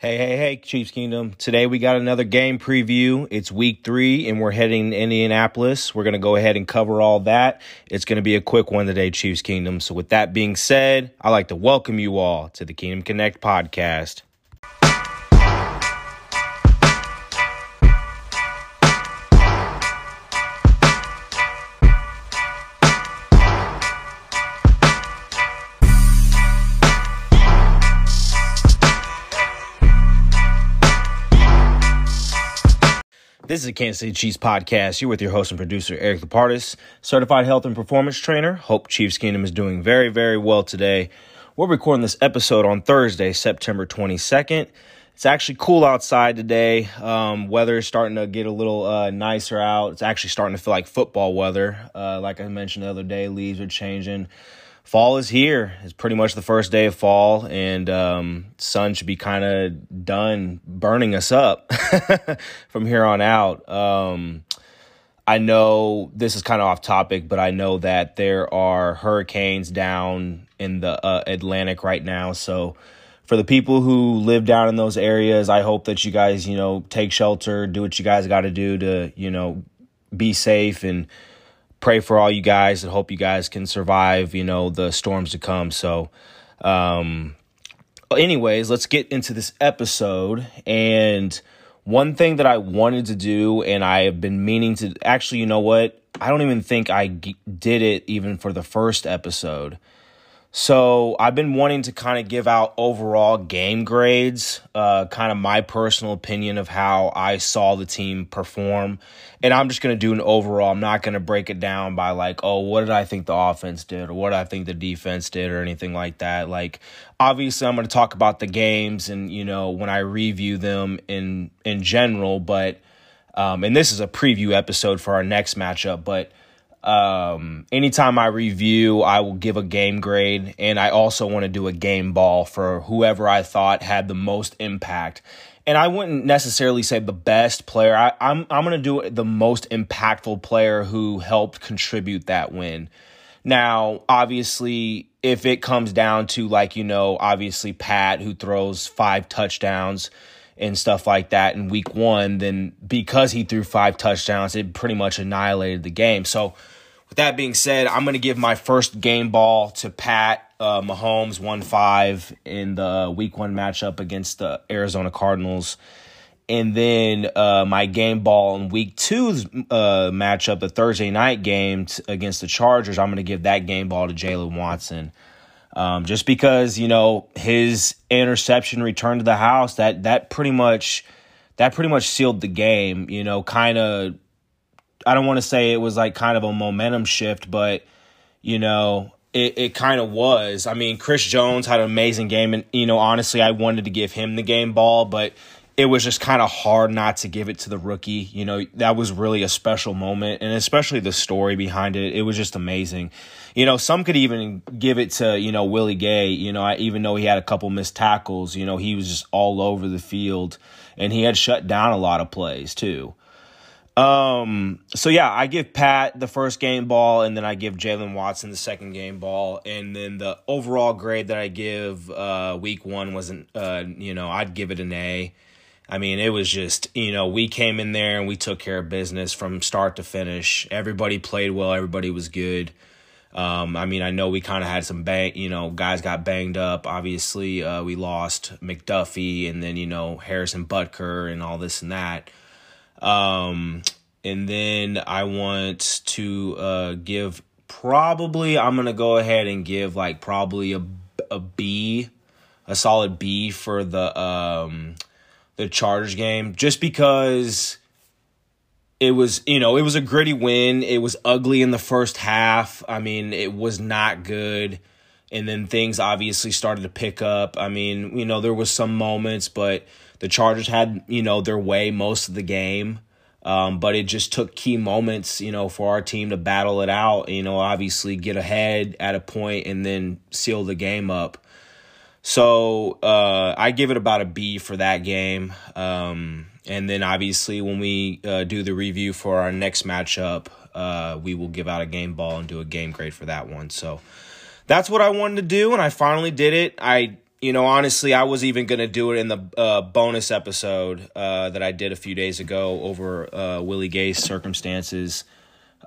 Hey, hey, hey, Chiefs Kingdom. Today we got another game preview. It's week three and we're heading to Indianapolis. We're going to go ahead and cover all that. It's going to be a quick one today, Chiefs Kingdom. So, with that being said, I'd like to welcome you all to the Kingdom Connect podcast. This is a Kansas City Chiefs podcast. You're with your host and producer, Eric Lapardis, certified health and performance trainer. Hope Chiefs Kingdom is doing very, very well today. We're recording this episode on Thursday, September 22nd. It's actually cool outside today. Um, weather is starting to get a little uh, nicer out. It's actually starting to feel like football weather. Uh, like I mentioned the other day, leaves are changing fall is here. It's pretty much the first day of fall, and um, sun should be kind of done burning us up from here on out. Um, I know this is kind of off topic, but I know that there are hurricanes down in the uh, Atlantic right now. So, for the people who live down in those areas, I hope that you guys, you know, take shelter, do what you guys got to do to, you know, be safe and pray for all you guys and hope you guys can survive, you know, the storms to come. So, um, anyways, let's get into this episode. And one thing that I wanted to do, and I have been meaning to actually, you know what? I don't even think I g- did it even for the first episode. So I've been wanting to kind of give out overall game grades, uh, kind of my personal opinion of how I saw the team perform. And I'm just going to do an overall. I'm not going to break it down by like, oh, what did I think the offense did or what I think the defense did or anything like that. Like, obviously, I'm going to talk about the games and, you know, when I review them in, in general. But, um, and this is a preview episode for our next matchup. But, um, anytime I review, I will give a game grade, and I also want to do a game ball for whoever I thought had the most impact. And I wouldn't necessarily say the best player. I, I'm I'm gonna do the most impactful player who helped contribute that win. Now, obviously, if it comes down to like you know, obviously Pat who throws five touchdowns and stuff like that in week one, then because he threw five touchdowns, it pretty much annihilated the game. So, with that being said, I'm going to give my first game ball to Pat uh, Mahomes, 1 5 in the week one matchup against the Arizona Cardinals. And then uh, my game ball in week two's uh, matchup, the Thursday night game t- against the Chargers, I'm going to give that game ball to Jaylen Watson. Um, just because you know his interception return to the house that that pretty much that pretty much sealed the game. You know, kind of. I don't want to say it was like kind of a momentum shift, but you know, it, it kind of was. I mean, Chris Jones had an amazing game, and you know, honestly, I wanted to give him the game ball, but it was just kind of hard not to give it to the rookie. You know, that was really a special moment, and especially the story behind it. It was just amazing. You know, some could even give it to, you know, Willie Gay. You know, even though he had a couple missed tackles, you know, he was just all over the field, and he had shut down a lot of plays too. Um, so yeah, I give Pat the first game ball, and then I give Jaylen Watson the second game ball, and then the overall grade that I give uh, week one wasn't, uh, you know, I'd give it an A. I mean, it was just, you know, we came in there and we took care of business from start to finish. Everybody played well, everybody was good. Um, I mean, I know we kind of had some bang, you know, guys got banged up. Obviously, uh, we lost McDuffie and then, you know, Harrison Butker and all this and that. Um, and then I want to uh, give probably, I'm going to go ahead and give like probably a, a B, a solid B for the, um, the Chargers game just because it was, you know, it was a gritty win. It was ugly in the first half. I mean, it was not good. And then things obviously started to pick up. I mean, you know, there was some moments, but the Chargers had, you know, their way most of the game. Um, but it just took key moments, you know, for our team to battle it out, you know, obviously get ahead at a point and then seal the game up. So uh, I give it about a B for that game. Um, and then obviously when we uh, do the review for our next matchup, uh, we will give out a game ball and do a game grade for that one. So that's what I wanted to do, and I finally did it. I you know, honestly, I was even going to do it in the uh, bonus episode uh, that I did a few days ago over uh, Willie Gay's circumstances.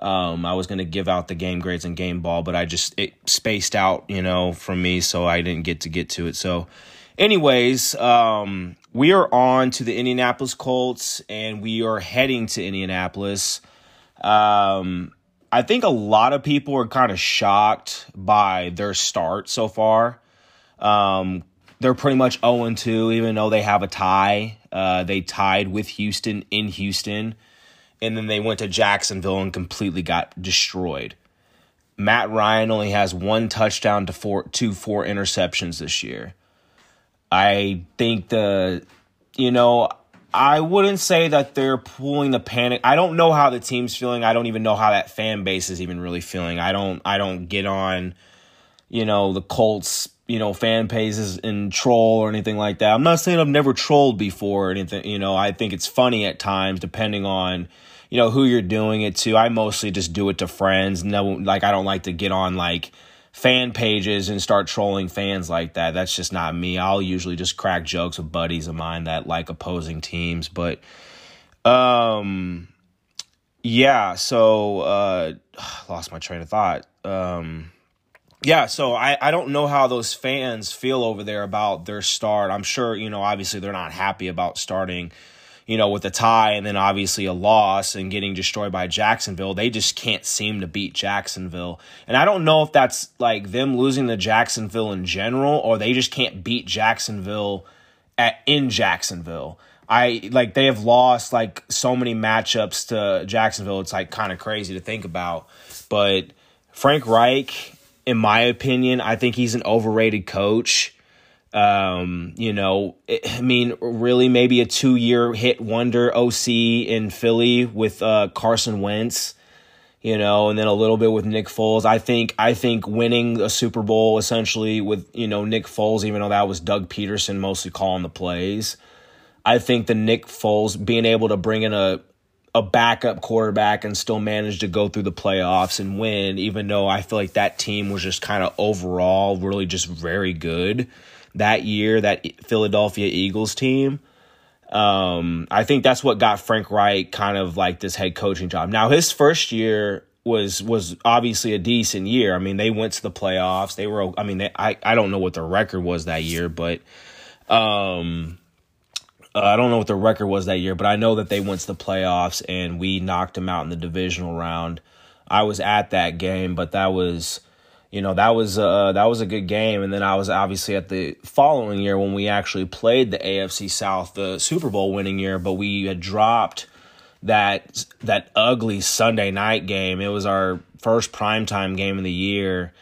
Um, I was going to give out the game grades and game ball, but I just it spaced out, you know, from me, so I didn't get to get to it. So, anyways, um, we are on to the Indianapolis Colts, and we are heading to Indianapolis. Um, I think a lot of people are kind of shocked by their start so far. Um, they're pretty much 0 2, even though they have a tie. Uh, they tied with Houston in Houston, and then they went to Jacksonville and completely got destroyed. Matt Ryan only has one touchdown to four, two, four interceptions this year. I think the, you know, I wouldn't say that they're pulling the panic. I don't know how the team's feeling. I don't even know how that fan base is even really feeling. I don't. I don't get on, you know, the Colts you know, fan pages and troll or anything like that. I'm not saying I've never trolled before or anything. You know, I think it's funny at times, depending on, you know, who you're doing it to. I mostly just do it to friends. No, like I don't like to get on like fan pages and start trolling fans like that. That's just not me. I'll usually just crack jokes with buddies of mine that like opposing teams. But, um, yeah. So, uh, lost my train of thought. Um yeah, so I, I don't know how those fans feel over there about their start. I'm sure, you know, obviously they're not happy about starting, you know, with a tie and then obviously a loss and getting destroyed by Jacksonville. They just can't seem to beat Jacksonville. And I don't know if that's like them losing to Jacksonville in general or they just can't beat Jacksonville at in Jacksonville. I like they have lost like so many matchups to Jacksonville. It's like kind of crazy to think about. But Frank Reich in my opinion, I think he's an overrated coach. Um, you know, I mean, really, maybe a two year hit wonder OC in Philly with uh, Carson Wentz, you know, and then a little bit with Nick Foles. I think I think winning a Super Bowl essentially with you know Nick Foles, even though that was Doug Pederson mostly calling the plays. I think the Nick Foles being able to bring in a a backup quarterback and still manage to go through the playoffs and win, even though I feel like that team was just kind of overall really just very good that year, that Philadelphia Eagles team. Um, I think that's what got Frank Reich kind of like this head coaching job. Now his first year was was obviously a decent year. I mean, they went to the playoffs. They were I mean, they, I I don't know what their record was that year, but um uh, I don't know what the record was that year, but I know that they went to the playoffs and we knocked them out in the divisional round. I was at that game, but that was, you know, that was uh that was a good game. And then I was obviously at the following year when we actually played the AFC South, the Super Bowl winning year, but we had dropped that that ugly Sunday night game. It was our first primetime game of the year,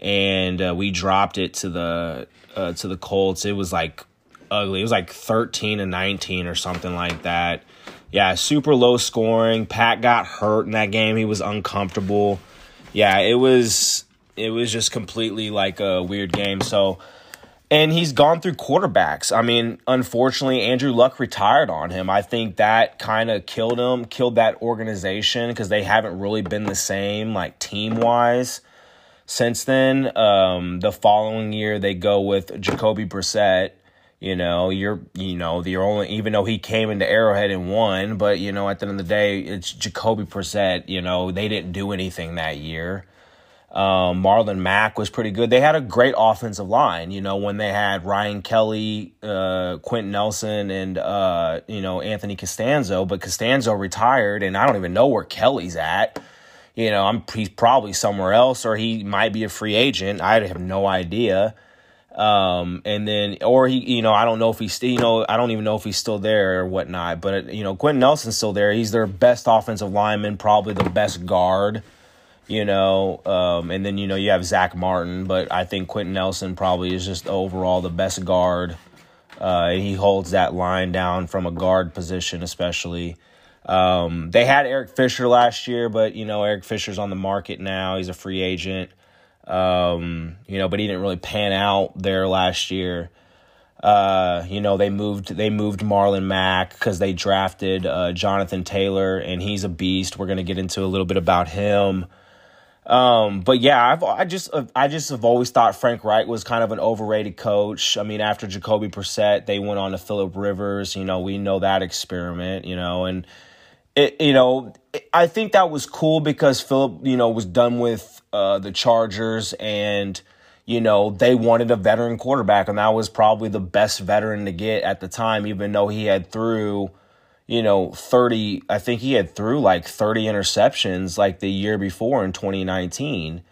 and uh, we dropped it to the uh, to the Colts. It was like ugly. It was like 13 and 19 or something like that. Yeah, super low scoring. Pat got hurt in that game. He was uncomfortable. Yeah, it was it was just completely like a weird game. So and he's gone through quarterbacks. I mean, unfortunately, Andrew Luck retired on him. I think that kind of killed him, killed that organization because they haven't really been the same, like team wise, since then. Um, the following year, they go with Jacoby Brissett, you know, you're you know the only even though he came into Arrowhead and won, but you know at the end of the day it's Jacoby Brissett. You know they didn't do anything that year. Um, Marlon Mack was pretty good. They had a great offensive line. You know when they had Ryan Kelly, uh, Quenton Nelson, and uh, you know Anthony Castonzo. but Castonzo retired, and I don't even know where Kelly's at. You know, I'm he's probably somewhere else, or he might be a free agent. I have no idea. Um, and then, or he, you know, I don't know if he's, still, you know, I don't even know if he's still there or whatnot, but, you know, Quenton Nelson's still there. He's their best offensive lineman, probably the best guard, you know, um, and then, you know, you have Zach Martin, but I think Quenton Nelson probably is just overall the best guard. Uh, he holds that line down from a guard position, especially. Um, they had Eric Fisher last year, but, you know, Eric Fisher's on the market now. He's a free agent. Um, you know, but he didn't really pan out there last year. Uh, you know, they moved they moved Marlon Mack because they drafted uh, Jonathan Taylor, and he's a beast. We're gonna get into a little bit about him. Um, but yeah, I've I just I just have always thought Frank Reich was kind of an overrated coach. I mean, after Jacoby Brissett, they went on to Philip Rivers. You know, we know that experiment. You know, and it you know I think that was cool because Philip you know was done with uh, the Chargers and you know they wanted a veteran quarterback and that was probably the best veteran to get at the time, even though he had through you know, 30, I think he had threw like 30 interceptions like the year before in 2019.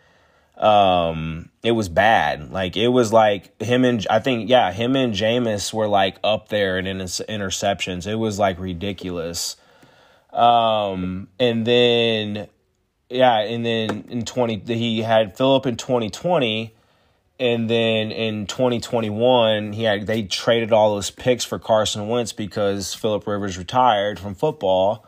Um, it was bad. Like it was like him and I think, yeah, him and Jameis were like up there in interceptions. It was like ridiculous. Um, and then, yeah, and then in 20, he had Philip in 2020 and then in 2021, he had they traded all those picks for Carson Wentz because Philip Rivers retired from football,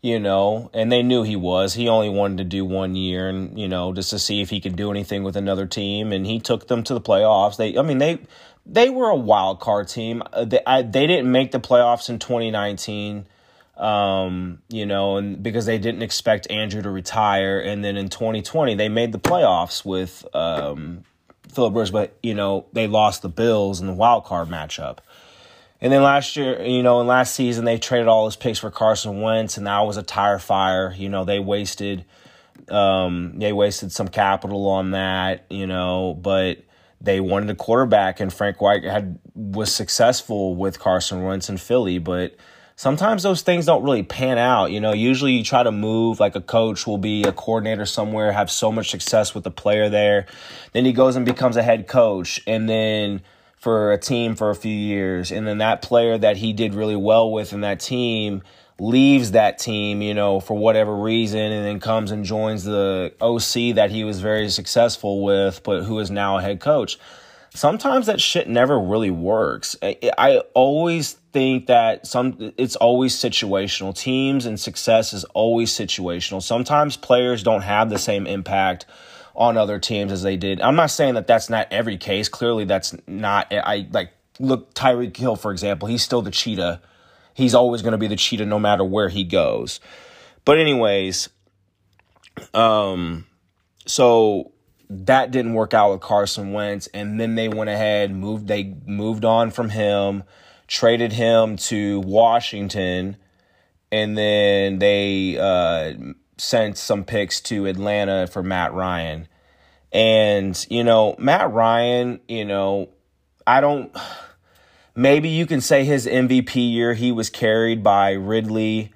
you know, and they knew he was. He only wanted to do one year, and you know, just to see if he could do anything with another team. And he took them to the playoffs. They, I mean, they they were a wild card team. Uh, they I, they didn't make the playoffs in 2019 um, you know, and because they didn't expect Andrew to retire. And then in 2020, they made the playoffs with um, Philip Rivers, but you know they lost the Bills in the wild card matchup. And then last year, you know, in last season, they traded all his picks for Carson Wentz, and that was a tire fire. You know, they wasted, um, they wasted some capital on that. You know, but they wanted a quarterback, and Frank Reich had was successful with Carson Wentz in Philly, but sometimes those things don't really pan out. You know, usually you try to move, like a coach will be a coordinator somewhere, have so much success with the player there. Then he goes and becomes a head coach, and then for a team for a few years. And then that player that he did really well with in that team leaves that team, you know, for whatever reason, and then comes and joins the OC that he was very successful with, but who is now a head coach sometimes that shit never really works. I, I, always think that some it's always situational. Teams and success is always situational. Sometimes players don't have the same impact on other teams as they did. I'm not saying that that's not every case. Clearly, that's not. I like look Tyreek Hill for example. He's still the cheetah. He's always going to be the cheetah no matter where he goes. But anyways, um, so that didn't work out with Carson Wentz, and then they went ahead moved. They moved on from him, traded him to Washington, and then they uh, sent some picks to Atlanta for Matt Ryan. And you know, Matt Ryan, you know, I don't. Maybe you can say his MVP year he was carried by Ridley.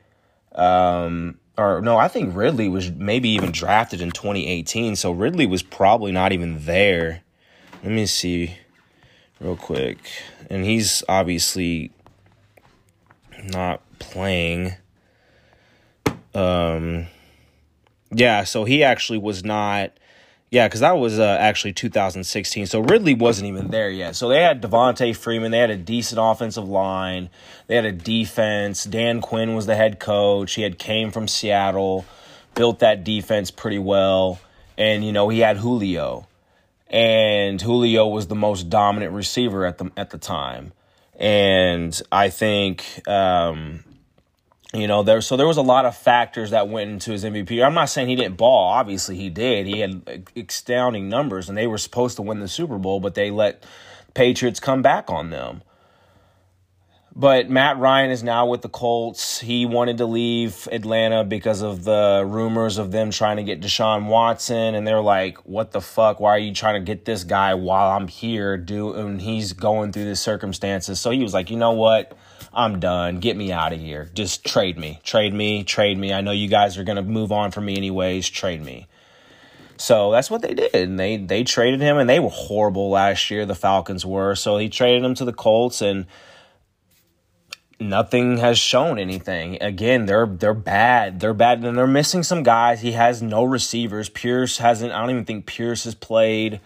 Um, or no, I think Ridley was maybe even drafted in 2018. So Ridley was probably not even there. Let me see real quick. And he's obviously not playing. Um yeah, so he actually was not yeah, because that was uh, actually 2016. So Ridley wasn't even there yet. So they had Devonta Freeman. They had a decent offensive line. They had a defense. Dan Quinn was the head coach. He had came from Seattle, built that defense pretty well. And, you know, he had Julio. And Julio was the most dominant receiver at the at the time. And I think um, you know, there so there was a lot of factors that went into his MVP. I'm not saying he didn't ball. Obviously, he did. He had uh, astounding numbers, and they were supposed to win the Super Bowl, but they let Patriots come back on them. But Matt Ryan is now with the Colts. He wanted to leave Atlanta because of the rumors of them trying to get Deshaun Watson, and they're like, "What the fuck? Why are you trying to get this guy while I'm here? Do and he's going through the circumstances." So he was like, "You know what? I'm done. Get me out of here. Just trade me. Trade me. Trade me. I know you guys are going to move on from me anyways. Trade me. So that's what they did. And they they traded him and they were horrible last year, the Falcons were. So he traded him to the Colts and nothing has shown anything. Again, they're they're bad. They're bad and they're missing some guys. He has no receivers. Pierce hasn't I don't even think Pierce has played.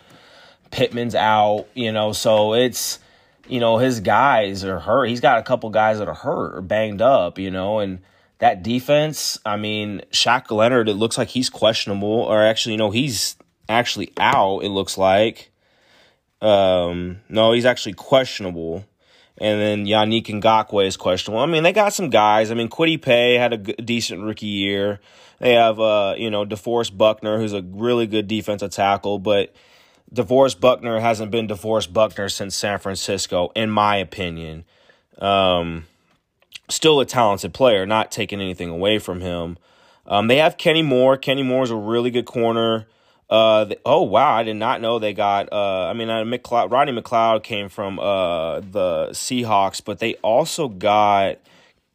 Pittman's out, you know, so it's you know, his guys are hurt. He's got a couple guys that are hurt or banged up, you know, and that defense, I mean, Shaq Leonard, it looks like he's questionable, or actually, you know, he's actually out, it looks like. Um, no, he's actually questionable. And then Yannick Ngakoue is questionable. I mean, they got some guys. I mean, Kwity Paye had a g- decent rookie year. They have, uh, you know, DeForest Buckner, who's a really good defensive tackle, but DeForest Buckner hasn't been DeForest Buckner since San Francisco, in my opinion. Um, still a talented player, not taking anything away from him. Um, they have Kenny Moore. Kenny Moore is a really good corner. Uh, the, oh wow, I did not know they got. Uh, I mean, uh, McLeod, Rodney McLeod came from uh the Seahawks, but they also got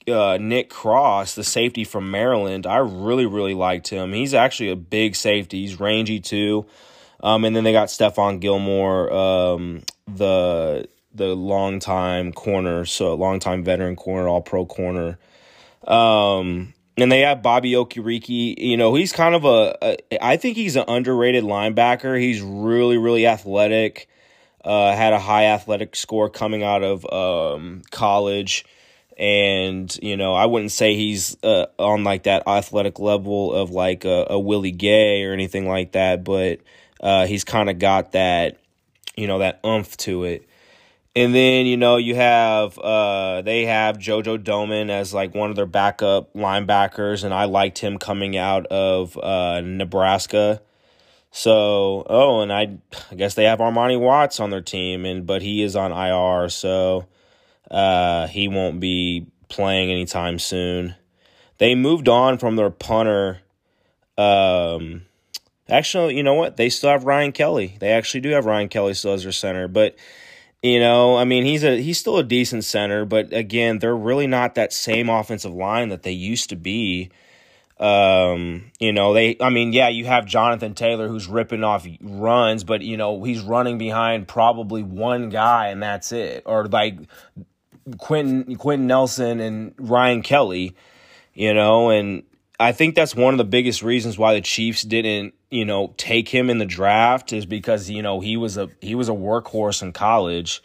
uh, Nick Cross, the safety from Maryland. I really really liked him. He's actually a big safety. He's rangy too. Um, and then they got Stephon Gilmore, um, the the longtime corner, so longtime veteran corner, all pro corner. Um, and they have Bobby Okereke. You know, he's kind of a, a I think he's an underrated linebacker. He's really, really athletic. Uh, had a high athletic score coming out of um, college. And, you know, I wouldn't say he's uh, on like that athletic level of like a, a Willie Gay or anything like that, but uh, he's kind of got that, you know, that umph to it. And then, you know, you have uh they have Jojo Domann as like one of their backup linebackers, and I liked him coming out of uh Nebraska. So oh, and I I guess they have Armani Watts on their team, and but he is on IR, so uh he won't be playing anytime soon. They moved on from their punter. Um actually, you know what? They still have Ryan Kelly. They actually do have Ryan Kelly still as their center, but you know, I mean, he's a he's still a decent center, but again, they're really not that same offensive line that they used to be. Um, you know, they I mean, yeah, you have Jonathan Taylor who's ripping off runs, but you know, he's running behind probably one guy and that's it. Or like Quentin Quenton Nelson and Ryan Kelly, you know, and I think that's one of the biggest reasons why the Chiefs didn't, you know, take him in the draft is because you know he was a he was a workhorse in college.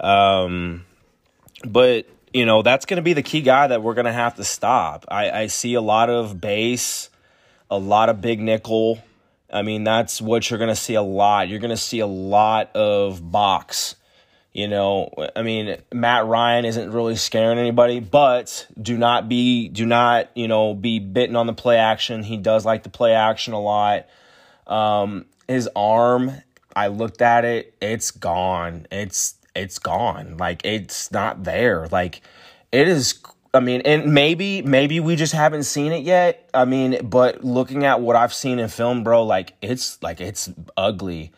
Um, but you know that's going to be the key guy that we're going to have to stop. I, I see a lot of base, a lot of big nickel. I mean that's what you're going to see a lot. You're going to see a lot of box you know, I mean, Matt Ryan isn't really scaring anybody, but do not be, do not, you know, be bitten on the play action. He does like the play action a lot. Um, his arm, I looked at it, it's gone. It's, it's gone. Like, it's not there. Like, it is, I mean, and maybe, maybe we just haven't seen it yet. I mean, but looking at what I've seen in film, bro, like, it's, like, it's ugly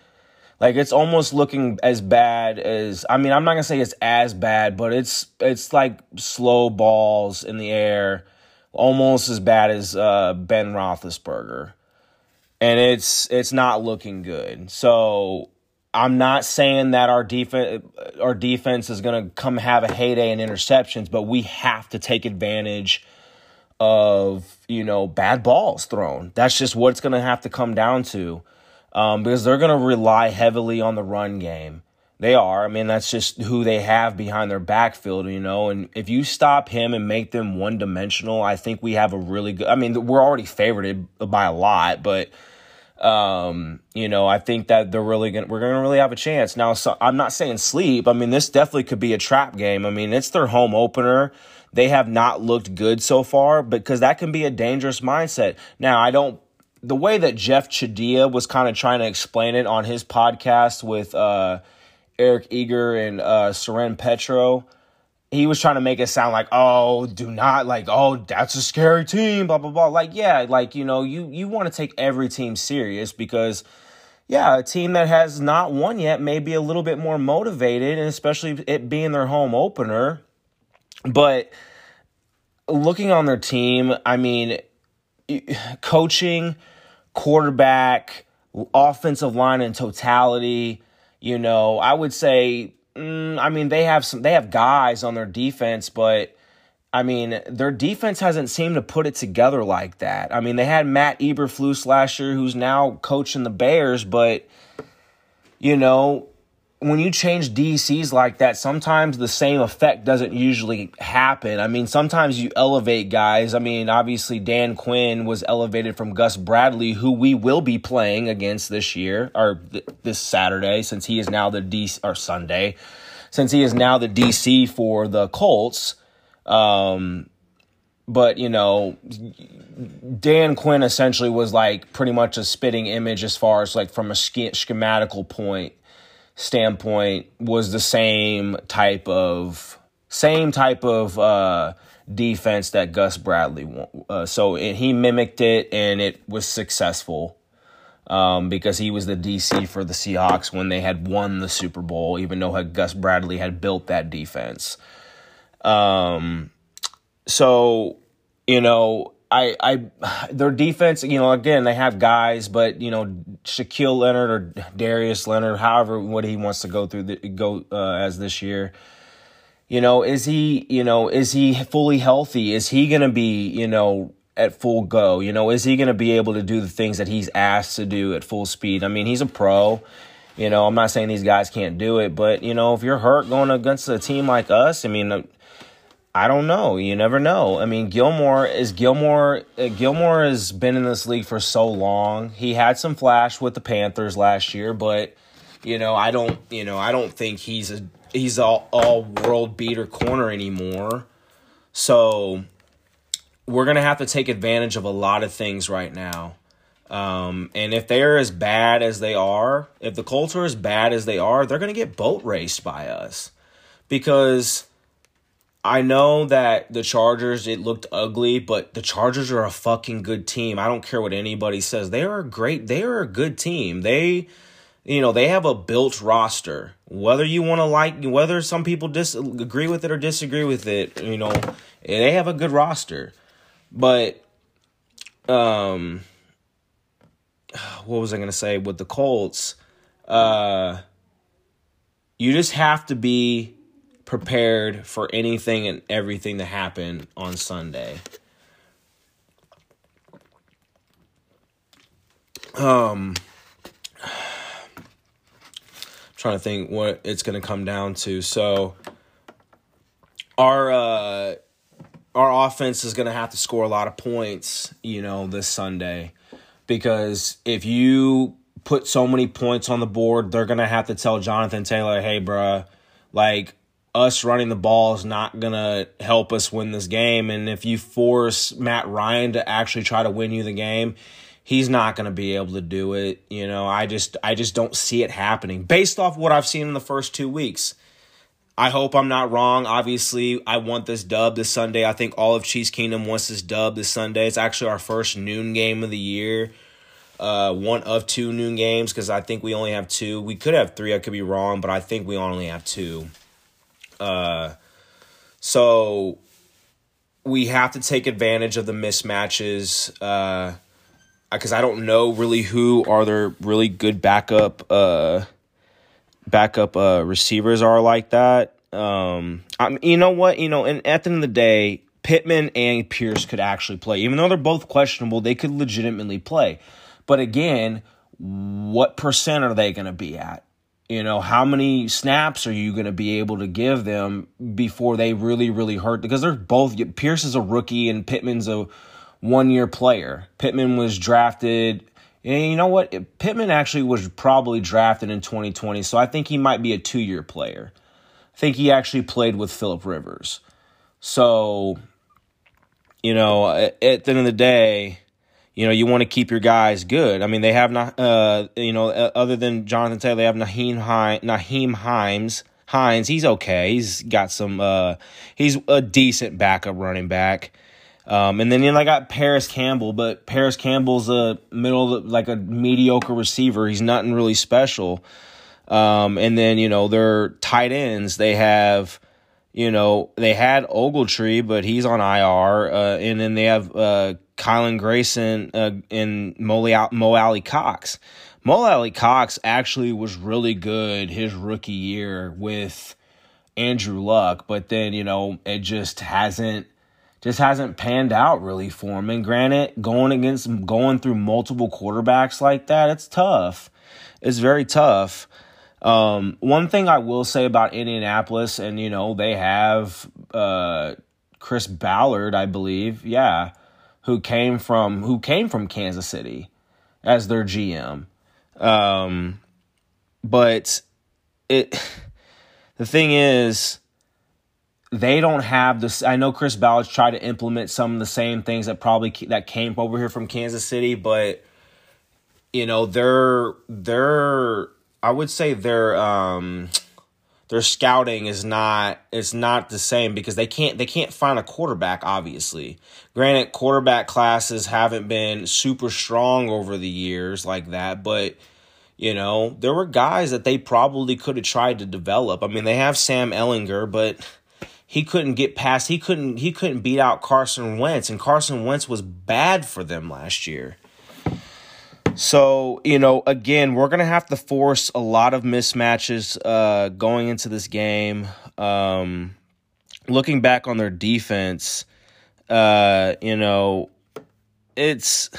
like it's almost looking as bad as I mean, I'm not gonna say it's as bad, but it's it's like slow balls in the air, almost as bad as uh, Ben Roethlisberger, and it's it's not looking good. So I'm not saying that our defense our defense is gonna come have a heyday in interceptions, but we have to take advantage of you know bad balls thrown. That's just what it's gonna have to come down to um, because they're going to rely heavily on the run game. They are. I mean, that's just who they have behind their backfield, you know. And if you stop him and make them one dimensional, I think we have a really good. I mean, we're already favored by a lot, but um, you know, I think that they're really gonna we're gonna really have a chance. Now, so I'm not saying sleep. I mean, this definitely could be a trap game. I mean, it's their home opener. They have not looked good so far because that can be a dangerous mindset. Now, I don't the way that Jeff Chadiha was kind of trying to explain it on his podcast with uh, Eric Eager and uh, Soren Petro, he was trying to make it sound like, oh, do not like, oh, that's a scary team, blah blah blah. Like, yeah, like you know, you you want to take every team serious because, yeah, a team that has not won yet may be a little bit more motivated, and especially it being their home opener. But looking on their team, I mean, coaching quarterback, offensive line in totality. You know, I would say, mm, I mean, they have some, they have guys on their defense, but I mean, their defense hasn't seemed to put it together like that. I mean, they had Matt Eberflus last year, who's now coaching the Bears, but you know, when you change DCs like that, sometimes the same effect doesn't usually happen. I mean, sometimes you elevate guys. I mean, obviously, Dan Quinn was elevated from Gus Bradley, who we will be playing against this year or th- this Saturday, since he is now the D or Sunday, since he is now the DC for the Colts. Um, but you know, Dan Quinn essentially was like pretty much a spitting image as far as like from a schematical point standpoint was the same type of same type of uh, defense that Gus Bradley. Uh, so it, he mimicked it and it was successful um, because he was the DC for the Seahawks when they had won the Super Bowl, even though Gus Bradley had built that defense. Um, so you know, I, I, their defense, you know, again, they have guys, but you know, Shaquille Leonard or Darius Leonard, however, what he wants to go through, the, go uh, as this year. You know, is he, you know, is he fully healthy? Is he going to be, you know, at full go? You know, is he going to be able to do the things that he's asked to do at full speed? I mean, he's a pro. You know, I'm not saying these guys can't do it, but you know, if you're hurt going against a team like us, I mean, I don't know. You never know. I mean, Gilmore is Gilmore. Uh, Gilmore has been in this league for so long. He had some flash with the Panthers last year, but you know, I don't. You know, I don't think he's a he's all all world beater corner anymore. So we're gonna have to take advantage of a lot of things right now. Um, and if they're as bad as they are, if the Colts are as bad as they are, they're gonna get boat raced by us because I know that the Chargers it looked ugly, but the Chargers are a fucking good team. I don't care what anybody says. They are a great they are a good team. They you know, they have a built roster. Whether you want to like whether some people disagree with it or disagree with it, you know, they have a good roster. But um what was I going to say with the Colts? Uh you just have to be prepared for anything and everything to happen on Sunday. Um, I'm trying to think what it's going to come down to. So, our uh, our offense is going to have to score a lot of points, you know, this Sunday, because if you put so many points on the board, they're going to have to tell Jonathan Taylor, "Hey, bruh, like us running the ball is not going to help us win this game. And if you force Matt Ryan to actually try to win you the game, he's not going to be able to do it. You know, I just I just don't see it happening based off what I've seen in the first 2 weeks. I hope I'm not wrong. Obviously, I want this dub this Sunday. I think all of Chiefs Kingdom wants this dub this Sunday. It's actually our first noon game of the year. Uh, one of two noon games because I think we only have two. We could have three. I could be wrong, but I think we only have two. Uh, so we have to take advantage of the mismatches because uh, I don't know really who are there really good backup uh, backup uh, receivers are like that. Um, I you know what, you know, and at the end of the day, Pittman and Pierce could actually play, even though they're both questionable. They could legitimately play, but again, what percent are they going to be at? You know, how many snaps are you going to be able to give them before they really, really hurt? Because they're both, Pierce is a rookie and Pittman's a one year player. Pittman was drafted. And you know what? Pittman actually was probably drafted in 2020, so I think he might be a two year player. I think he actually played with Philip Rivers. So, you know, at the end of the day, you know, you want to keep your guys good. I mean, they have not, uh, you know, uh, other than Jonathan Taylor, they have Nyheim Hines, Nyheim Hines. Hines, he's okay. He's got some. Uh, he's a decent backup running back. Um, and then you know, I got Parris Campbell, but Parris Campbell's a middle, like a mediocre receiver. He's nothing really special. Um, and then you know their tight ends. They have, you know, they had Ogletree, but he's on IR. Uh, and then they have uh, Kylen Granson uh, and Mo, Mo Alie-Cox. Mo Alie-Cox actually was really good his rookie year with Andrew Luck, but then you know it just hasn't just hasn't panned out really for him. And granted, going against going through multiple quarterbacks like that, it's tough. It's very tough. Um, one thing I will say about Indianapolis, and you know they have uh, Chris Ballard, I believe. Yeah, who came from who came from Kansas City as their GM. Um, but it the thing is, they don't have this. I know Chris Ballard tried to implement some of the same things that probably that came over here from Kansas City, but you know they're they're I would say they're um their scouting is not is not the same because they can't they can't find a quarterback obviously. Granted quarterback classes haven't been super strong over the years like that but you know there were guys that they probably could have tried to develop. I mean they have sam Ehlinger, but he couldn't get past he couldn't he couldn't beat out carson wentz and carson wentz was bad for them last year so, you know, again, we're going to have to force a lot of mismatches uh, going into this game. Um, looking back on their defense, uh, you know, it's.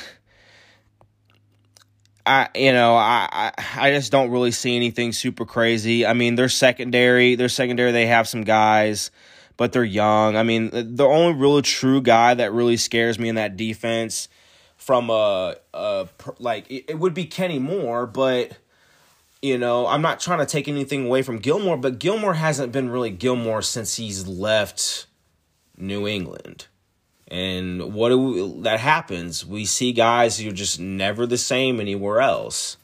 I you know I, I just don't really see anything super crazy. I mean, they're secondary. They're secondary. They have some guys, but they're young. I mean, the only real true guy that really scares me in that defense from a, a like it, it would be Kenny Moore, but you know, I'm not trying to take anything away from Gilmore, but Gilmore hasn't been really Gilmore since he's left New England. And what we, that happens, we see guys who are just never the same anywhere else.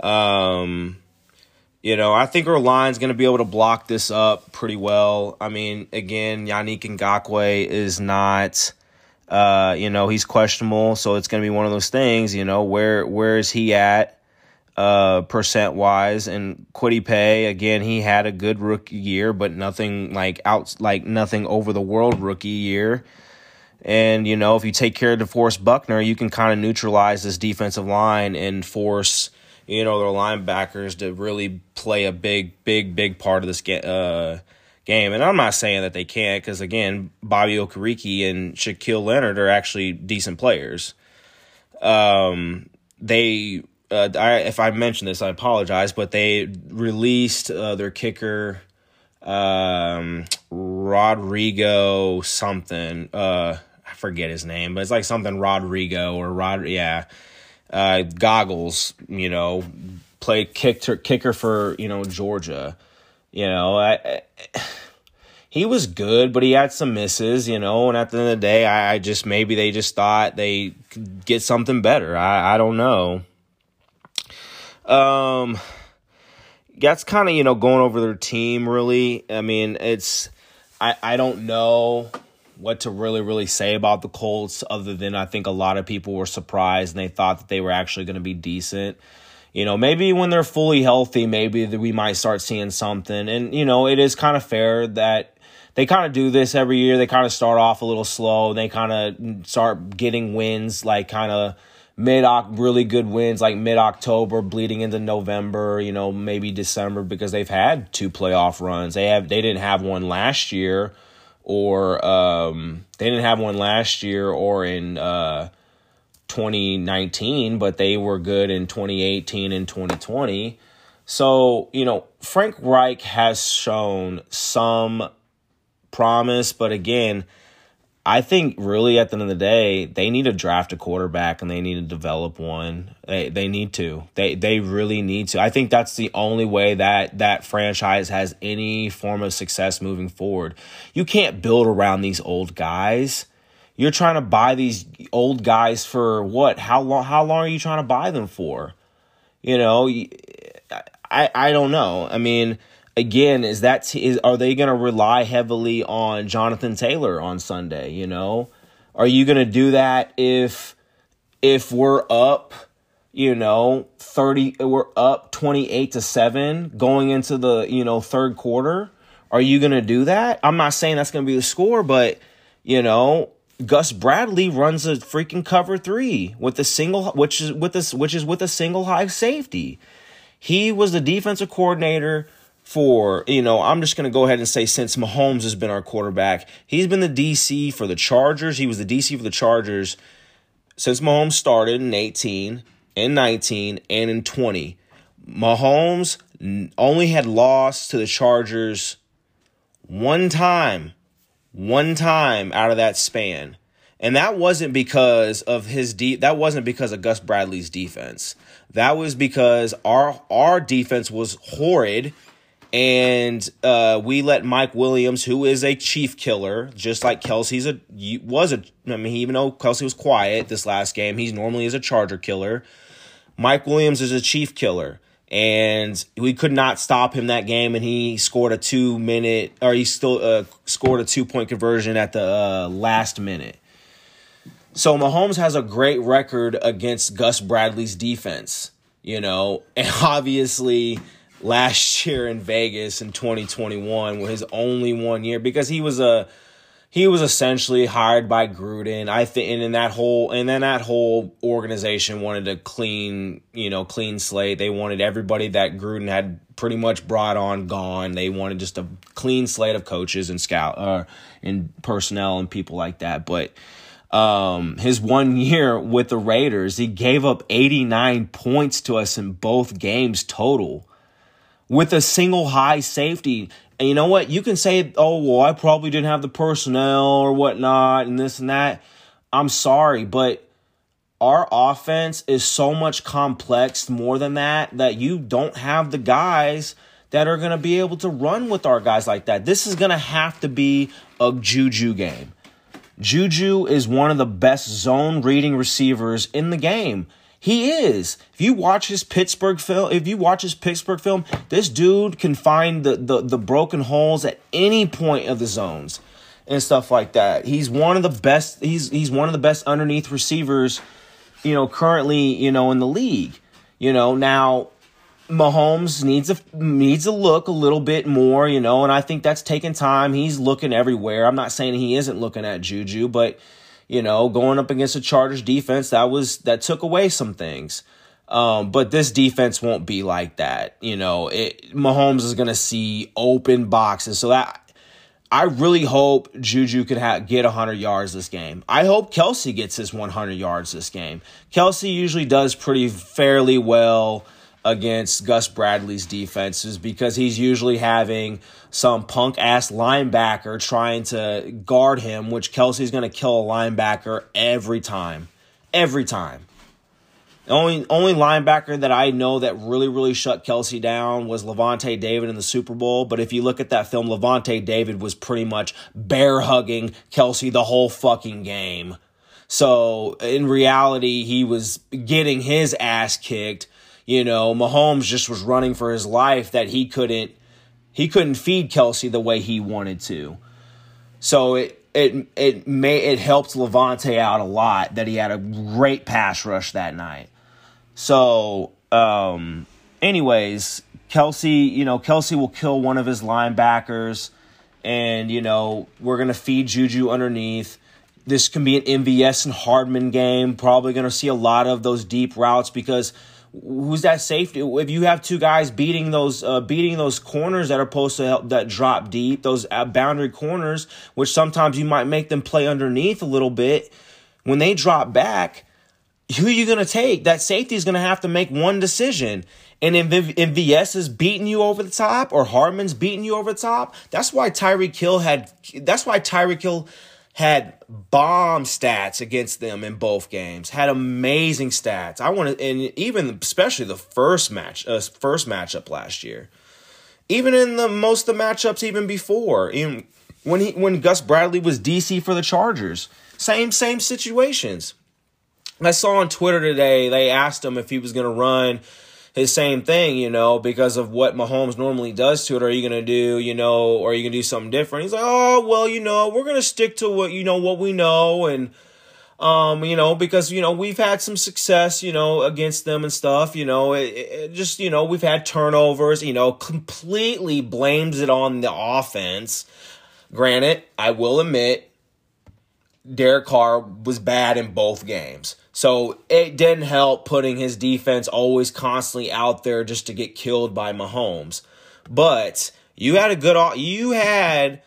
Um, you know, I think our line's going to be able to block this up pretty well. I mean, again, Yannick Ngakoue is not uh, you know, he's questionable, so it's going to be one of those things. You know, where where is he at uh, percent wise? And Kwity Paye again, he had a good rookie year, but nothing like out like nothing over the world rookie year. And you know, if you take care of DeForest Buckner, you can kind of neutralize this defensive line and force you know their linebackers to really play a big, big, big part of this game. Uh, game. And I'm not saying that they can't because, again, Bobby Okereke and Shaquille Leonard are actually decent players. Um, they, uh, I, if I mentioned this, I apologize, but they released uh, their kicker, um, Rodrigo something. Uh, I forget his name, but it's like something Rodrigo or Rod, yeah. Uh, goggles, you know, play kicker kicker for you know Georgia. You know, I, I, he was good, but he had some misses, you know. And at the end of the day, I, I just maybe they just thought they could get something better. I, I don't know. Um, that's kind of you know going over their team. Really, I mean, it's I I don't know what to really really say about the Colts other than I think a lot of people were surprised and they thought that they were actually going to be decent you know, maybe when they're fully healthy, maybe we might start seeing something. And, you know, it is kind of fair that they kind of do this every year. They kind of start off a little slow. They kind of start getting wins, like kind of mid really good wins, like mid October, bleeding into November. You know, maybe December because they've had two playoff runs. They have they didn't have one last year, or um, they didn't have one last year, or in uh, 2019, but they were good in 2018 and 2020. So, you know, Frank Reich has shown some promise, but again, I think really at the end of the day, they need to draft a quarterback and they need to develop one. They they need to. They they really need to. I think that's the only way that that franchise has any form of success moving forward. You can't build around these old guys. You're trying to buy these old guys for what? How long? How long are you trying to buy them for? You know, I I don't know. I mean, again, is that is are they going to rely heavily on Jonathan Taylor on Sunday? You know, are you going to do that if if we're up? You know, 30, we're up 28 to 7 going into the, you know, third quarter. Are you going to do that? I'm not saying that's going to be the score, but, you know, Gus Bradley runs a freaking cover three with a single, which is with this, which is with a single high safety. He was the defensive coordinator for you know. I'm just gonna go ahead and say since Mahomes has been our quarterback, he's been the DC for the Chargers. He was the DC for the Chargers since Mahomes started in 18, in 19, and in 20. Mahomes only had lost to the Chargers one time one time out of that span. And that wasn't because of his de- that wasn't because of Gus Bradley's defense. That was because our our defense was horrid and uh, we let Mike Williams, who is a chief killer, just like Kelce's a was a. I mean, even though Kelce was quiet this last game, he's normally is a Charger killer. Mike Williams is a chief killer, and we could not stop him that game, and he scored a two minute, or he still uh, scored a two point conversion at the uh, last minute. So Mahomes has a great record against Gus Bradley's defense, you know, and obviously last year in Vegas in 2021 was his only one year because he was a he was essentially hired by Gruden. I think and in that whole and then that whole organization wanted a clean, you know, clean slate. They wanted everybody that Gruden had pretty much brought on gone. They wanted just a clean slate of coaches and scout uh and personnel and people like that. But um, his one year with the Raiders, he gave up 89 points to us in both games total with a single high safety. And you know what? You can say, oh, well, I probably didn't have the personnel or whatnot and this and that. I'm sorry, but our offense is so much complex more than that that you don't have the guys that are going to be able to run with our guys like that. This is going to have to be a juju game. Juju is one of the best zone reading receivers in the game. He is. If you watch his Pittsburgh film, if you watch his Pittsburgh film, this dude can find the, the, the broken holes at any point of the zones and stuff like that. He's one of the best. He's he's one of the best underneath receivers, you know, currently you know in the league. You know now, Mahomes needs a needs a look a little bit more, you know, and I think that's taking time. He's looking everywhere. I'm not saying he isn't looking at Juju, but you know, going up against a Chargers defense that was that took away some things. Um, but this defense won't be like that. You know, it, Mahomes is going to see open boxes. So that I really hope Juju could ha- get 100 yards this game. I hope Kelce gets his 100 yards this game. Kelce usually does pretty fairly well against Gus Bradley's defenses because he's usually having some punk ass linebacker trying to guard him, which Kelce's going to kill a linebacker every time. Every time. The only only linebacker that I know that really really shut Kelce down was Lavonte David in the Super Bowl. But if you look at that film, Lavonte David was pretty much bear hugging Kelce the whole fucking game. So in reality, he was getting his ass kicked you know, Mahomes just was running for his life that he couldn't he couldn't feed Kelce the way he wanted to. So it it it may it helped Lavonte out a lot that he had a great pass rush that night. So um anyways, Kelce, you know, Kelce will kill one of his linebackers and you know, we're gonna feed Juju underneath. This can be an MVS and Hardman game. Probably going to see a lot of those deep routes because who's that safety? If you have two guys beating those uh, beating those corners that are supposed to help that drop deep, those uh, boundary corners, which sometimes you might make them play underneath a little bit. When they drop back, who are you going to take? That safety is going to have to make one decision. And if, if VS is beating you over the top or Hardman's beating you over the top, that's why Tyreek Hill had. That's why Tyreek Hill had bomb stats against them in both games. Had amazing stats. I want to, and even especially the first match, uh, first matchup last year. Even in the most of the matchups, even before, in when he when Gus Bradley was DC for the Chargers, same same situations. I saw on Twitter today they asked him if he was going to run his same thing, you know, because of what Mahomes normally does to it. Are you to do, you know, or are you to do something different? He's like, oh, well, you know, we're to stick to what, you know, what we know. And, um, you know, because, you know, we've had some success, you know, against them and stuff, you know, it, it just, you know, we've had turnovers, you know, completely blames it on the offense. Granted, I will admit, Derek Carr was bad in both games. So it didn't help putting his defense always constantly out there just to get killed by Mahomes. But you had a good you had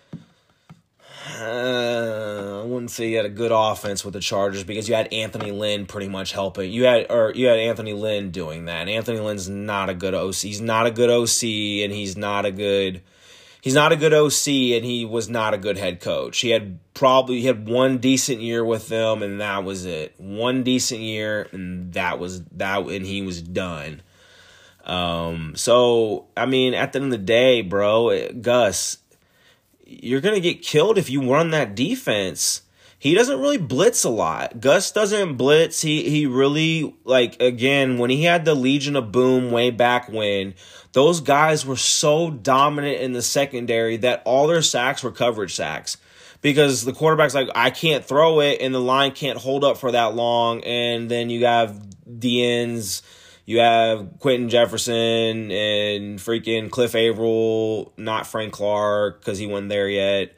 uh, I wouldn't say you had a good offense with the Chargers because you had Anthony Lynn pretty much helping. You had or you had Anthony Lynn doing that. Anthony Lynn's not a good OC. He's not a good OC and he's not a good he's not a good OC and he was not a good head coach. He had probably he had one decent year with them and that was it. One decent year and that was that and he was done. Um, so I mean, at the end of the day, bro, Gus, you're gonna get killed if you run that defense. He doesn't really blitz a lot. Gus doesn't blitz. He he really like again when he had the Legion of Boom way back when those guys were so dominant in the secondary that all their sacks were coverage sacks because the quarterback's like I can't throw it and the line can't hold up for that long and then you have the ends you have Quinton Jefferson and freaking Cliff Avril, not Frank Clark because he wasn't there yet.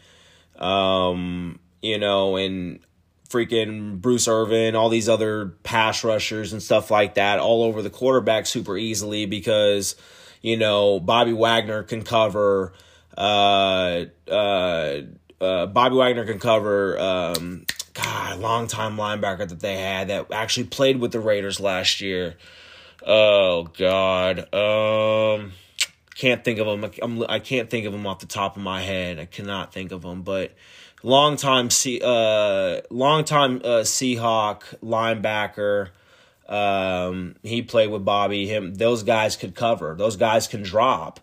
Um, you know, and freaking Bruce Irvin, all these other pass rushers and stuff like that, all over the quarterback super easily because, you know, Bobby Wagner can cover. Uh, uh, uh, Bobby Wagner can cover. Um, God, long time linebacker that they had that actually played with the Raiders last year. Oh God. Um can't think of him. I'm, I can't think of him off the top of my head. I cannot think of him, but long time C uh long time uh Seahawk linebacker. Um he played with Bobby. Him those guys could cover. Those guys can drop.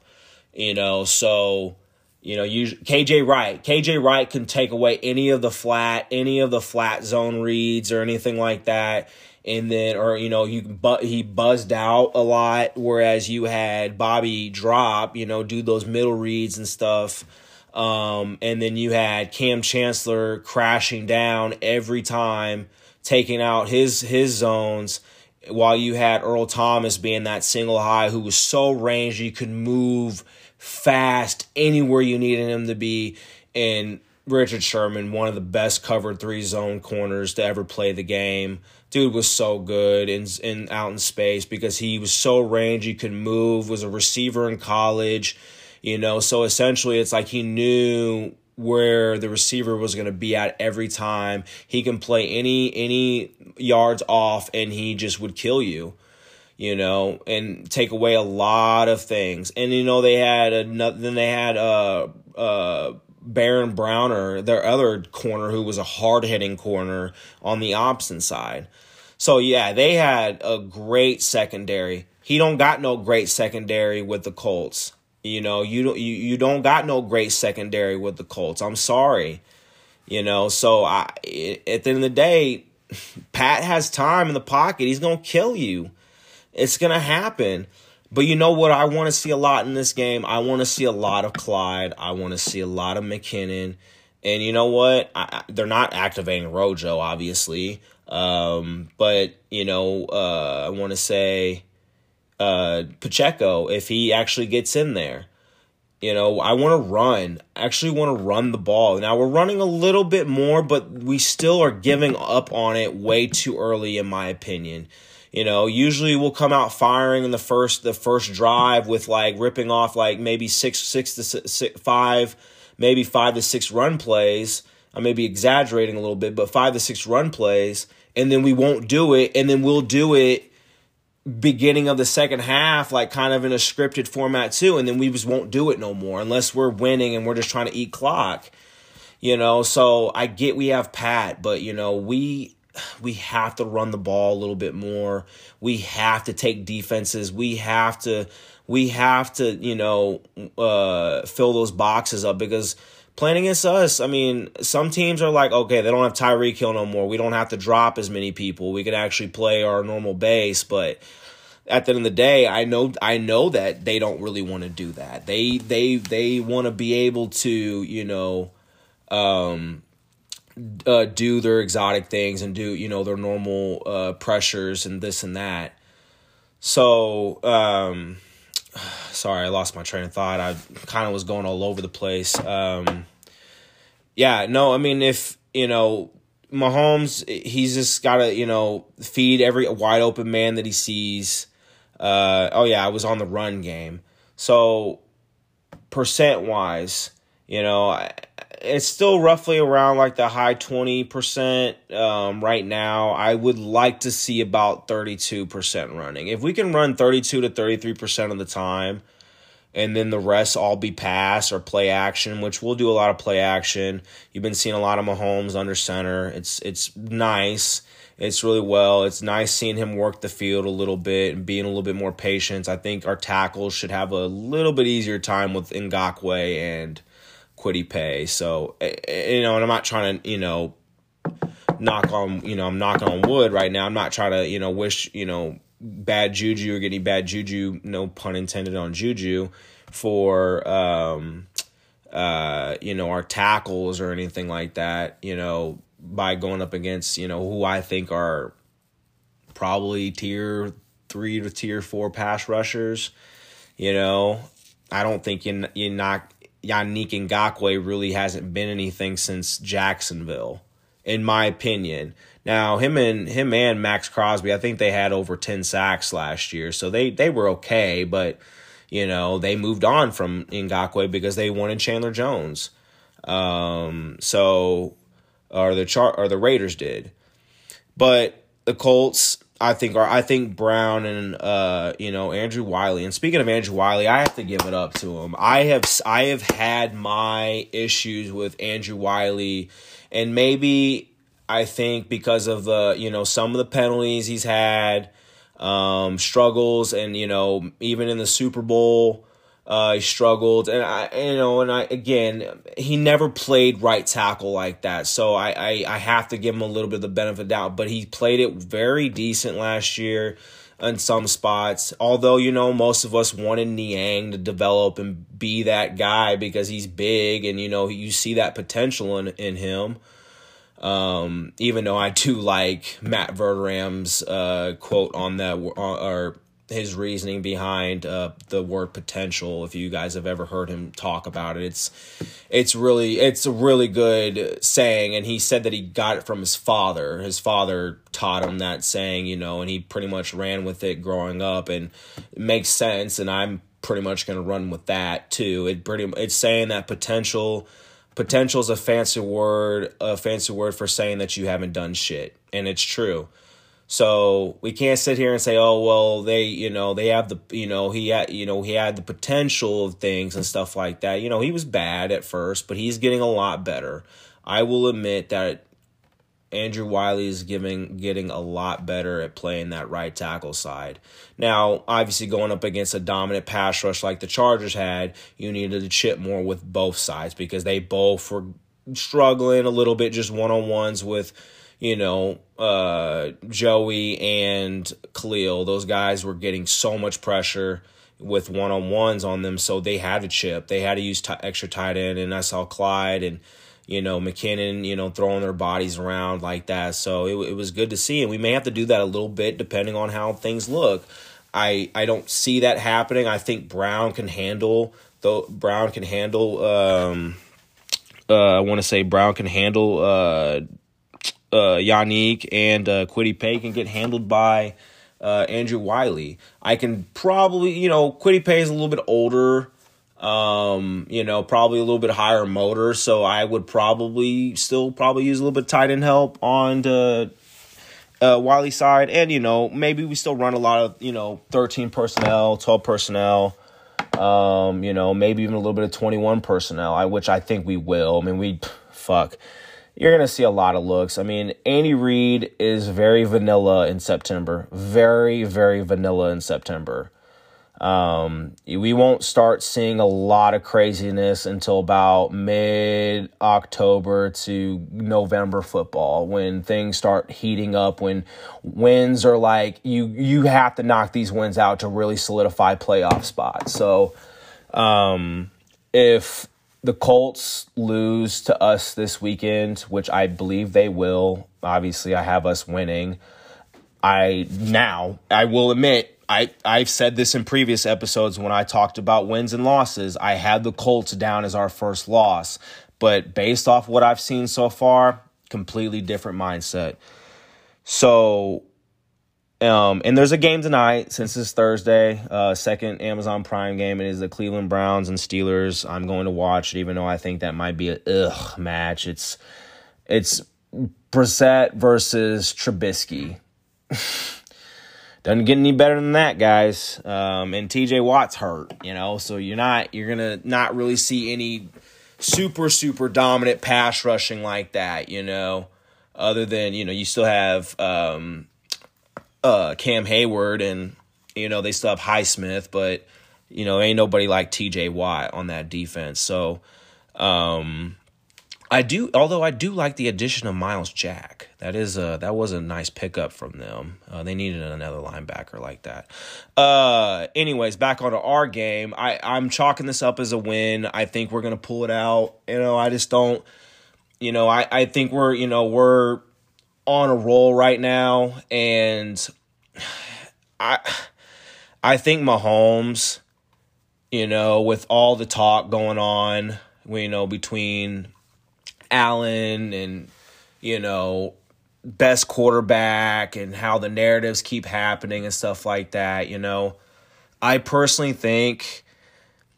You know, so you know, you KJ Wright. KJ Wright can take away any of the flat, any of the flat zone reads or anything like that and then or you know you but he buzzed out a lot whereas you had Bobby drop you know do those middle reads and stuff um, and then you had Kam Chancellor crashing down every time taking out his his zones while you had Earl Thomas being that single high who was so rangy could move fast anywhere you needed him to be and Richard Sherman, one of the best covered three zone corners to ever play the game dude was so good in in out in space because he was so rangy, could move, was a receiver in college, you know. So essentially, it's like he knew where the receiver was going to be at every time. He can play any any yards off, and he just would kill you, you know, and take away a lot of things. And you know, they had another. Then they had uh uh Brandon Browner, their other corner, who was a hard hitting corner on the opposite side. So yeah, they had a great secondary. He don't got no great secondary with the Colts. You know, you don't you, you don't got no great secondary with the Colts. I'm sorry. You know, so I at the end of the day, Pat has time in the pocket. He's gonna kill you. It's gonna happen. But you know what? I want to see a lot in this game. I want to see a lot of Clyde. I want to see a lot of McKinnon. And you know what? I, they're not activating Rojo, obviously. Um, but, you know, uh, I want to say uh, Pacheco, if he actually gets in there. You know, I want to run. I actually want to run the ball. Now we're running a little bit more, but we still are giving up on it way too early, in my opinion. You know, usually we'll come out firing in the first the first drive with like ripping off like maybe six six to six, five, maybe five to six run plays. I may be exaggerating a little bit, but five to six run plays, and then we won't do it, and then we'll do it beginning of the second half, like kind of in a scripted format too, and then we just won't do it no more unless we're winning and we're just trying to eat clock. You know, so I get we have Pat, but you know, we we have to run the ball a little bit more. We have to take defenses. We have to we have to, you know, uh, fill those boxes up because playing against us, I mean, some teams are like, okay, they don't have Tyreek Hill no more. We don't have to drop as many people. We can actually play our normal base, but at the end of the day, I know I know that they don't really want to do that. They they they want to be able to, you know, um, uh, do their exotic things and do you know their normal uh, pressures and this and that. So um, sorry, I lost my train of thought. I kind of was going all over the place. Um, yeah, no, I mean if you know Mahomes, he's just got to you know feed every wide open man that he sees. Uh, oh yeah, I was on the run game. So percent wise, you know, it's still roughly around like the high 20% um, right now. I would like to see about 32% running. If we can run 32 to 33% of the time, and then the rest all be pass or play action, which we'll do a lot of play action. You've been seeing a lot of Mahomes under center. It's it's nice. It's really well. It's nice seeing him work the field a little bit and being a little bit more patient. I think our tackles should have a little bit easier time with Ngakoue and Kwity Paye. So, eh, eh, you know, and I'm not trying to, you know, knock on, you know, I'm knocking on wood right now. I'm not trying to, you know, wish, you know, bad juju or getting bad juju, no pun intended on juju, for, um, uh, you know, our tackles or anything like that, you know, by going up against, you know, who I think are probably tier three to tier four pass rushers. You know, I don't think you, you knock Yannick Ngakoue really hasn't been anything since Jacksonville, in my opinion. Now him and him and Maxx Crosby, I think they had over ten sacks last year, so they they were okay, but you know, they moved on from Ngakoue because they wanted Chandler Jones. Um, so, or the chart or the Raiders did, but the Colts, I think are I think Brown and uh you know Andrew Wylie. And speaking of Andrew Wylie, I have to give it up to him. I have I have had my issues with Andrew Wylie, and maybe I think because of the you know some of the penalties he's had um, struggles, and you know even in the Super Bowl. Uh, he struggled, and I, you know, and I again, he never played right tackle like that. So I, I, I have to give him a little bit of the benefit of doubt. But he played it very decent last year in some spots. Although you know, most of us wanted Niang to develop and be that guy because he's big, and you know, you see that potential in in him. Um, even though I do like Matt Verderame's uh, quote on that, or his reasoning behind uh, the word potential. If you guys have ever heard him talk about it, it's it's really it's a really good saying. And he said that he got it from his father. His father taught him that saying, you know, and he pretty much ran with it growing up, and it makes sense. And I'm pretty much going to run with that too. It pretty it's saying that potential potential is a fancy word, a fancy word for saying that you haven't done shit, and it's true. So we can't sit here and say, "Oh, well, they, you know, they have the, you know, he had, you know, he had the potential of things and stuff like that." You know, he was bad at first, but he's getting a lot better. I will admit that Andrew Wylie is giving getting a lot better at playing that right tackle side. Now, obviously, going up against a dominant pass rush like the Chargers had, you needed to chip more with both sides because they both were struggling a little bit just one on ones with, you know, uh, Joey and Khalil. Those guys were getting so much pressure with one on ones on them, so they had to chip. They had to use t- extra tight end, and I saw Clyde and you know, McKinnon, you know, throwing their bodies around like that. So it, it was good to see. And we may have to do that a little bit depending on how things look. I, I don't see that happening. I think Brown can handle though Brown can handle um uh I want to say Brown can handle uh uh Yannick and uh Kwity Paye can get handled by uh Andrew Wylie. I can probably, you know, Kwity Paye is a little bit older um, you know, probably a little bit higher motor. So I would probably still probably use a little bit tight end help on the uh, Wylie side. And, you know, maybe we still run a lot of, you know, 13 personnel, 12 personnel, um, you know, maybe even a little bit of 21 personnel, I, which I think we will. I mean, we, fuck. You're going to see a lot of looks. I mean, Andy Reid is very vanilla in September. Very, very vanilla in September. Um, we won't start seeing a lot of craziness until about mid October to November football when things start heating up. When wins are like you you have to knock these wins out to really solidify playoff spots. So, um, if the Colts lose to us this weekend, which I believe they will, obviously I have us winning. I now I will admit I I've said this in previous episodes when I talked about wins and losses. I had the Colts down as our first loss, but based off what I've seen so far, completely different mindset. So um, and there's a game tonight since it's Thursday, uh, second Amazon Prime game. It is the Cleveland Browns and Steelers. I'm going to watch it, even though I think that might be a ugh match. It's it's Brissett versus Trubisky. doesn't get any better than that, guys. Um, and TJ Watt's hurt, you know, so you're not you're gonna not really see any super super dominant pass rushing like that, you know. other than you know you still have um, uh, Cam Heyward, and you know they still have Highsmith, but you know ain't nobody like T.J. Watt on that defense. So um, I do, although I do like the addition of Myles Jack. That is a that was a nice pickup from them. Uh, they needed another linebacker like that. Uh, anyways, back onto our game. I I'm chalking this up as a win. I think we're gonna pull it out. You know, I just don't. You know, I I think we're you know we're on a roll right now, and I I think Mahomes. You know, with all the talk going on, you know, between Allen and you know best quarterback and how the narratives keep happening and stuff like that, you know. I personally think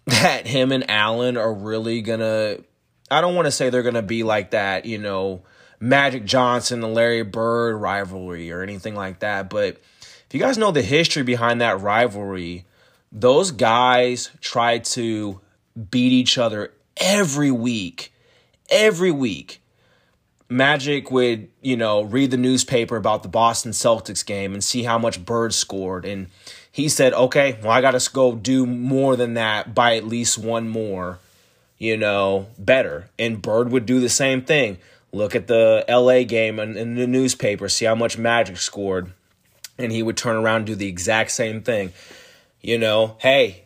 that him and Allen are really going to I don't want to say they're going to be like that, you know, Magic Johnson and Larry Bird rivalry or anything like that, but if you guys know the history behind that rivalry, those guys tried to beat each other every week every week. Magic would, you know, read the newspaper about the Boston Celtics game and see how much Bird scored. And he said, okay, well, I got to go do more than that by at least one more, you know, better. And Bird would do the same thing. Look at the LA game in, in the newspaper, see how much Magic scored. And he would turn around and do the exact same thing. You know, hey,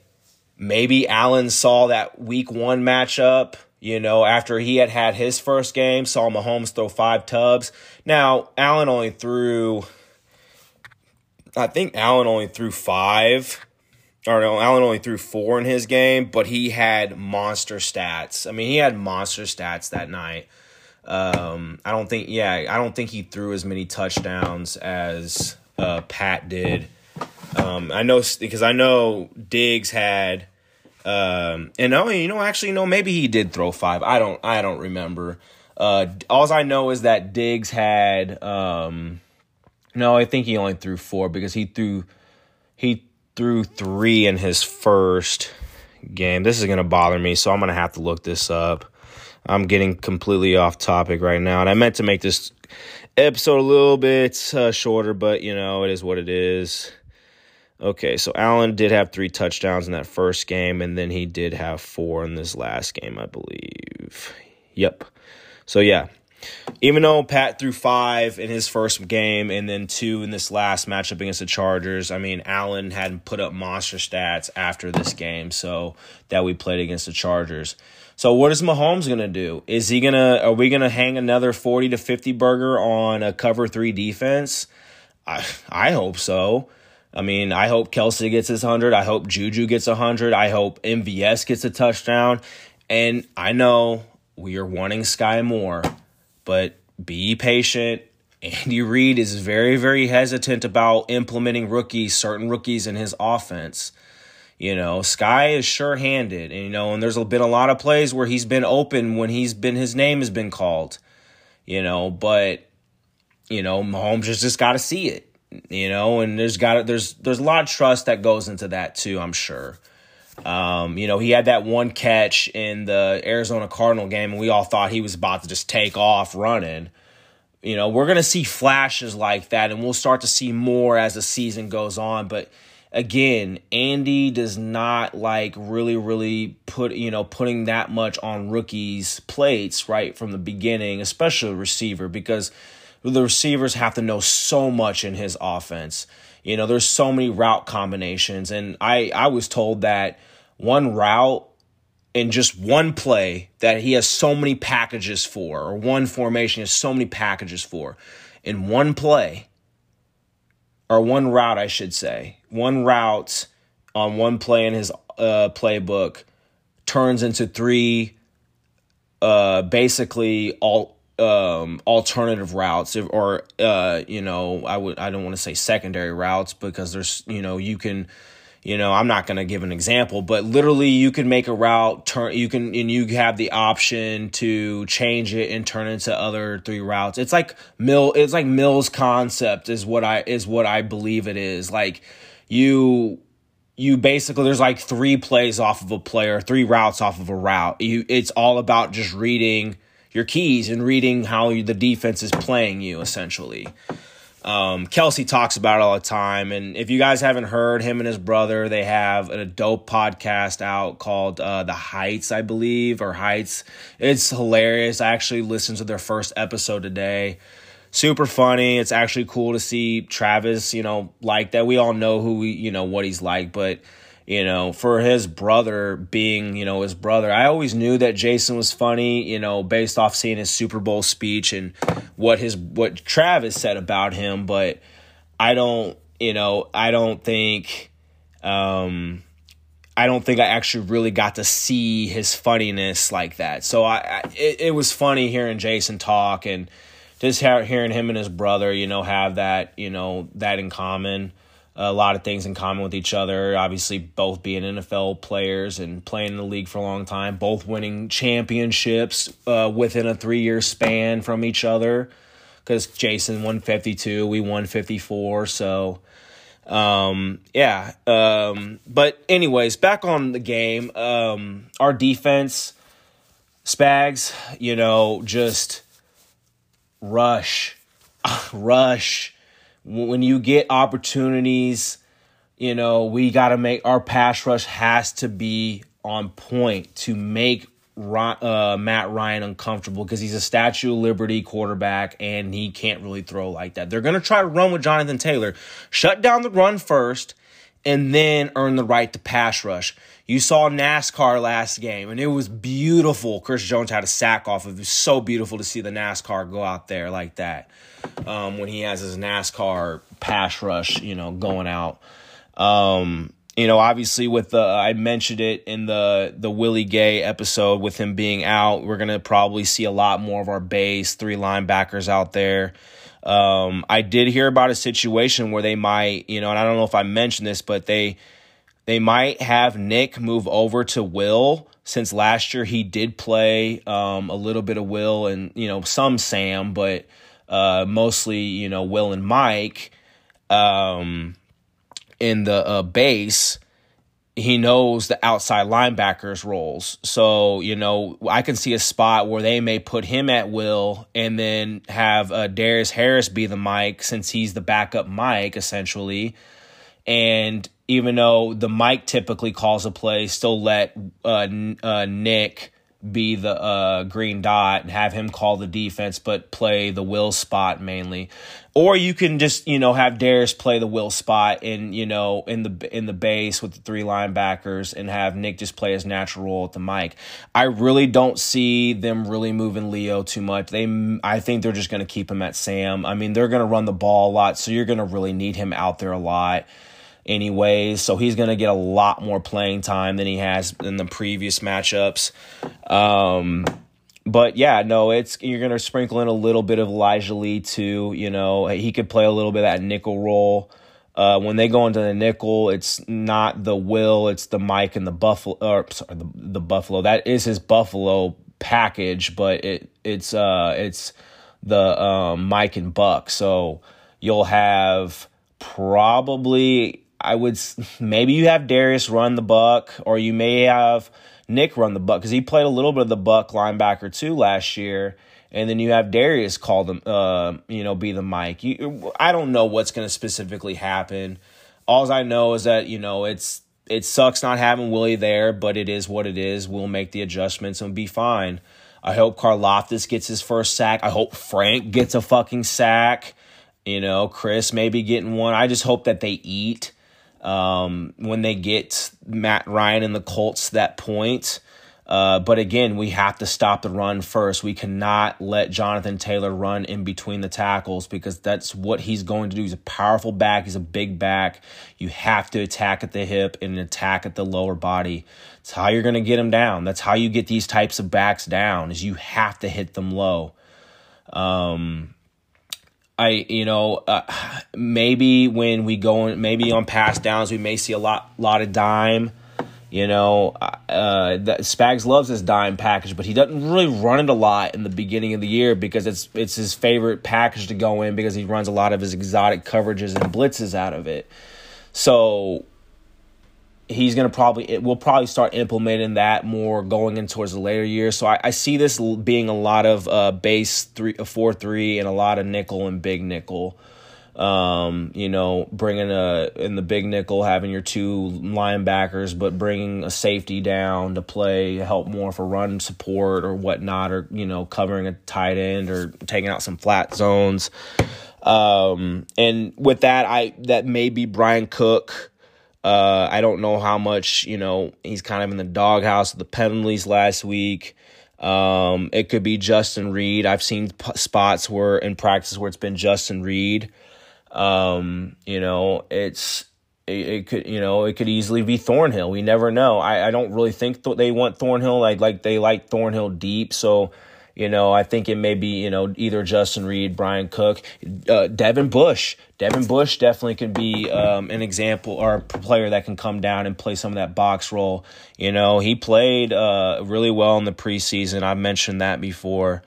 maybe Allen saw that week one matchup you know, after he had had his first game, saw Mahomes throw five tubs. Now, Allen only threw, I think Allen only threw five. Or no, Allen only threw four in his game, but he had monster stats. I mean, he had monster stats that night. Um, I don't think, yeah, I don't think he threw as many touchdowns as uh, Pat did. Um, I know because I know Diggs had um, and oh, you know, actually, no, maybe he did throw five. I don't, I don't remember. Uh, all I know is that Diggs had, um, no, I think he only threw four because he threw, he threw three in his first game. This is gonna bother me, so I'm gonna have to look this up. I'm getting completely off topic right now, and I meant to make this episode a little bit uh, shorter, but you know, it is what it is. Okay, so Allen did have three touchdowns in that first game, and then he did have four in this last game, I believe. Yep. So, yeah. Even though Pat threw five in his first game and then two in this last matchup against the Chargers, I mean, Allen hadn't put up monster stats after this game, so that we played against the Chargers. So what is Mahomes gonna do? Is he gonna? Are we gonna hang another forty to fifty burger on a cover three defense? I I hope so. I mean, I hope Kelce gets his 100. I hope Juju gets a 100. I hope MVS gets a touchdown. And I know we are wanting Sky more, but be patient. Andy Reid is very, very hesitant about implementing rookies, certain rookies in his offense. You know, Sky is sure handed, and you know, and there's been a lot of plays where he's been open when he's been his name has been called. You know, but you know, Mahomes just, just got to see it you know, and there's got there's there's a lot of trust that goes into that too. I'm sure. Um, you know, he had that one catch in the Arizona Cardinal game, and we all thought he was about to just take off running. You know, we're gonna see flashes like that, and we'll start to see more as the season goes on. But again, Andy does not like really, really put you know putting that much on rookies' plates right from the beginning, especially receiver, because the receivers have to know so much in his offense. You know, there's so many route combinations, and I I was told that one route in just one play that he has so many packages for, or one formation has so many packages for, in one play, or one route, I should say, one route on one play in his uh, playbook turns into three, uh, basically all um, alternative routes or uh, you know I would I don't want to say secondary routes because there's you know you can you know I'm not going to give an example but literally you can make a route turn you can and you have the option to change it and turn into other three routes. It's like mill it's like Mills concept is what I is what I believe it is. Like you you basically there's like three plays off of a player three routes off of a route. You it's all about just reading your keys and reading how the defense is playing you essentially. Um, Kelce talks about it all the time, and if you guys haven't heard him and his brother, they have a dope podcast out called uh, The Heights, I believe, or Heights. It's hilarious. I actually listened to their first episode today. Super funny. It's actually cool to see Travis, you know, like that. We all know who we, you know, what he's like, but you know, for his brother being, you know, his brother. I always knew that Jason was funny, you know, based off seeing his Super Bowl speech and what his what Travis said about him, but I don't, you know, I don't think um I don't think I actually really got to see his funniness like that. So I, I it, it was funny hearing Jason talk and just hearing him and his brother, you know, have that, you know, that in common a lot of things in common with each other. Obviously, both being NFL players and playing in the league for a long time, both winning championships uh, within a three year span from each other. Because Jason won 52, we won 54. So, um, yeah. Um, but, anyways, back on the game. Um, our defense, Spags, you know, just rush, rush when you get opportunities, you know, we got to make our pass rush has to be on point to make uh, Matt Ryan uncomfortable because he's a Statue of Liberty quarterback and he can't really throw like that. They're going to try to run with Jonathan Taylor. Shut down the run first and then earn the right to pass rush. You saw NASCAR last game, and it was beautiful. Chris Jones had a sack off of it. Was so beautiful to see the NASCAR go out there like that um, when he has his NASCAR pass rush, you know, going out. Um, you know, obviously with the I mentioned it in the the Willie Gay episode with him being out, we're gonna probably see a lot more of our base three linebackers out there. Um, I did hear about a situation where they might, you know, and I don't know if I mentioned this, but they they might have Nick move over to Will since last year he did play um, a little bit of Will and you know some Sam, but uh, mostly you know Will and Mike um, in the uh, base. He knows the outside linebackers roles, so you know I can see a spot where they may put him at Will and then have uh, Darius Harris be the Mike since he's the backup Mike essentially, and even though the Mike typically calls a play, still let uh, uh, Nick be the uh, green dot and have him call the defense, but play the will spot mainly. Or you can just you know have Darius play the will spot in you know in the in the base with the three linebackers and have Nick just play his natural role at the mic. I really don't see them really moving Leo too much. They I think they're just going to keep him at Sam. I mean they're going to run the ball a lot, so you're going to really need him out there a lot anyways. So he's going to get a lot more playing time than he has in the previous matchups. Um, but yeah, no, it's you're going to sprinkle in a little bit of Elijah Lee too. You know, he could play a little bit of that nickel role. Uh, when they go into the nickel, it's not the will, it's the Mike and the Buffalo. Or sorry, the, the Buffalo. That is his Buffalo package, but it it's uh it's the um, Mike and Buck. So you'll have probably I would maybe you have Darius run the buck, or you may have Nick run the buck because he played a little bit of the buck linebacker too last year, and then you have Darius call them, uh, you know, be the Mike. You, I don't know what's going to specifically happen. All I know is that you know it's it sucks not having Willie there, but it is what it is. We'll make the adjustments and be fine. I hope Karlaftis gets his first sack. I hope Frank gets a fucking sack. You know, Chris maybe getting one. I just hope that they eat um, when they get Matt Ryan and the Colts that point. Uh, but again, we have to stop the run first. We cannot let Jonathan Taylor run in between the tackles because that's what he's going to do. He's a powerful back, he's a big back. You have to attack at the hip and attack at the lower body. That's how you're going to get him down. That's how you get these types of backs down is you have to hit them low. Um, I you know uh, maybe when we go in, maybe on pass downs we may see a lot lot of dime. You know, uh, uh Spags loves his dime package, but he doesn't really run it a lot in the beginning of the year because it's it's his favorite package to go in because he runs a lot of his exotic coverages and blitzes out of it. So he's going to probably it will probably start implementing that more going in towards the later years. So I, I see this being a lot of uh, base three, four three, and a lot of nickel and big nickel. Um, you know, bringing a in the big nickel, having your two linebackers, but bringing a safety down to play, help more for run support or whatnot, or you know, covering a tight end or taking out some flat zones. Um, and with that, I that may be Bryan Cook. Uh, I don't know how much you know he's kind of in the doghouse of the penalties last week. Um, it could be Justin Reid. I've seen p- spots where in practice where it's been Justin Reid. Um, you know, it's it, it, could you know it could easily be Thornhill. We never know. I, I don't really think th- they want Thornhill. Like like they like Thornhill deep. So you know, I think it may be, you know, either Justin Reid, Bryan Cook, uh, Deon Bush. Deon Bush definitely can be um, an example or a player that can come down and play some of that box role. You know, he played uh, really well in the preseason. I've mentioned that before.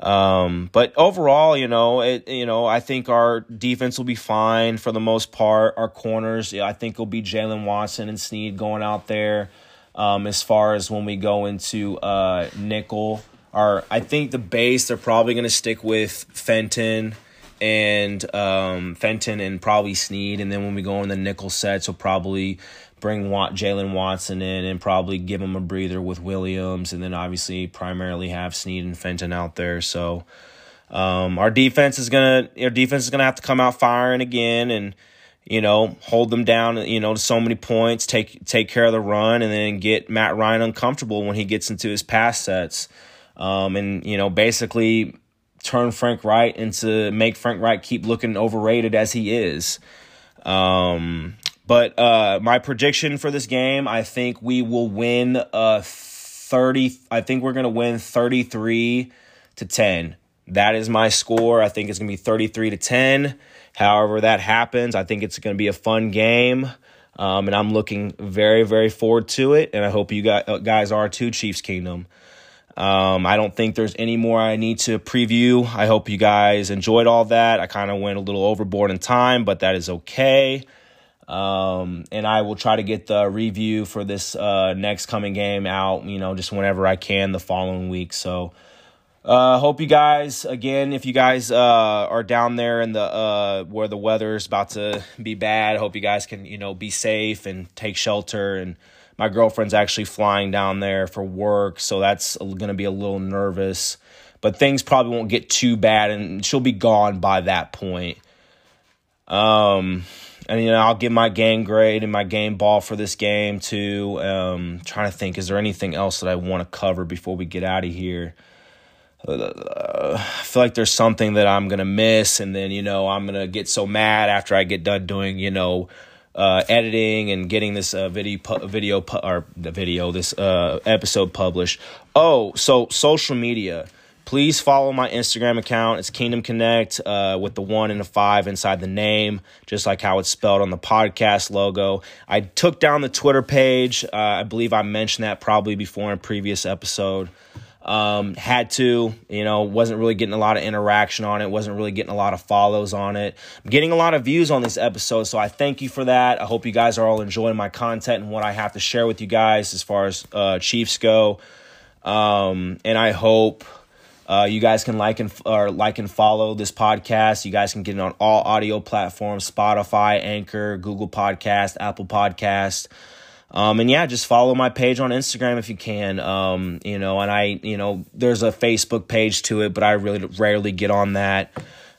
Um, but overall, you know, it, you know, I think our defense will be fine for the most part. Our corners, I think it'll be Jaylen Watson and Sneed going out there. Um, as far as when we go into uh, nickel, our I think the base they're probably going to stick with Fenton and um, Fenton and probably Sneed, and then when we go in the nickel sets, we'll probably bring Jaylen Watson in and probably give him a breather with Williams, and then obviously primarily have Sneed and Fenton out there. So um, our defense is gonna our defense is gonna have to come out firing again and you know hold them down you know to so many points, take take care of the run, and then get Matt Ryan uncomfortable when he gets into his pass sets, um, and you know basically turn Frank Reich into make Frank Reich keep looking overrated as he is. Um, but uh, my prediction for this game, I think we will win uh 30 I think we're going to win 33 to 10. That is my score. I think it's going to be 33 to 10. However that happens, I think it's going to be a fun game. Um, and I'm looking very, very forward to it. And I hope you uh, guys are too, Chiefs Kingdom. Um, I don't think there's any more I need to preview. I hope you guys enjoyed all that. I kind of went a little overboard in time, but that is okay. Um, and I will try to get the review for this uh, next coming game out, you know, just whenever I can the following week. So, uh, hope you guys again. If you guys uh, are down there in the uh, where the weather is about to be bad, hope you guys can you know be safe and take shelter. And my girlfriend's actually flying down there for work, so that's going to be a little nervous. But things probably won't get too bad, and she'll be gone by that point. Um and you know I'll give my game grade and my game ball for this game too. Um, trying to think, is there anything else that I want to cover before we get out of here? I feel like there's something that I'm gonna miss, and then you know I'm gonna get so mad after I get done doing you know uh, editing and getting this uh, video pu- video pu- or the video this uh, episode published. Oh, so social media please follow my Instagram account. It's Kingdom Connect uh, with the one and a five inside the name, just like how it's spelled on the podcast logo. I took down the Twitter page. Uh, I believe I mentioned that probably before in a previous episode. Um, had to, you know, wasn't really getting a lot of interaction on it, wasn't really getting a lot of follows on it. I'm getting a lot of views on this episode, so I thank you for that. I hope you guys are all enjoying my content and what I have to share with you guys as far as uh, Chiefs go. Um, and I hope uh, you guys can like and or like and follow this podcast. You guys can get it on all audio platforms: Spotify, Anchor, Google Podcast, Apple Podcast. Um, and yeah, just follow my page on Instagram if you can. Um, you know, and I, you know, there's a Facebook page to it, but I really rarely get on that.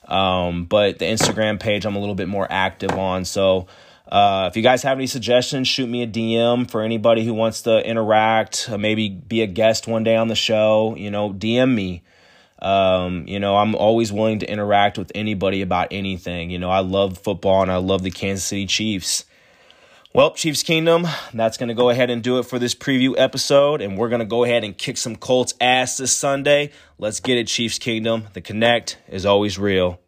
Um, but the Instagram page I'm a little bit more active on. So uh, if you guys have any suggestions, shoot me a DM for anybody who wants to interact, uh, maybe be a guest one day on the show. You know, DM me. Um, you know, I'm always willing to interact with anybody about anything. You know, I love football and I love the Kansas City Chiefs. Well, Chiefs Kingdom, that's going to go ahead and do it for this preview episode. And we're going to go ahead and kick some Colts ass this Sunday. Let's get it, Chiefs Kingdom. The connect is always real.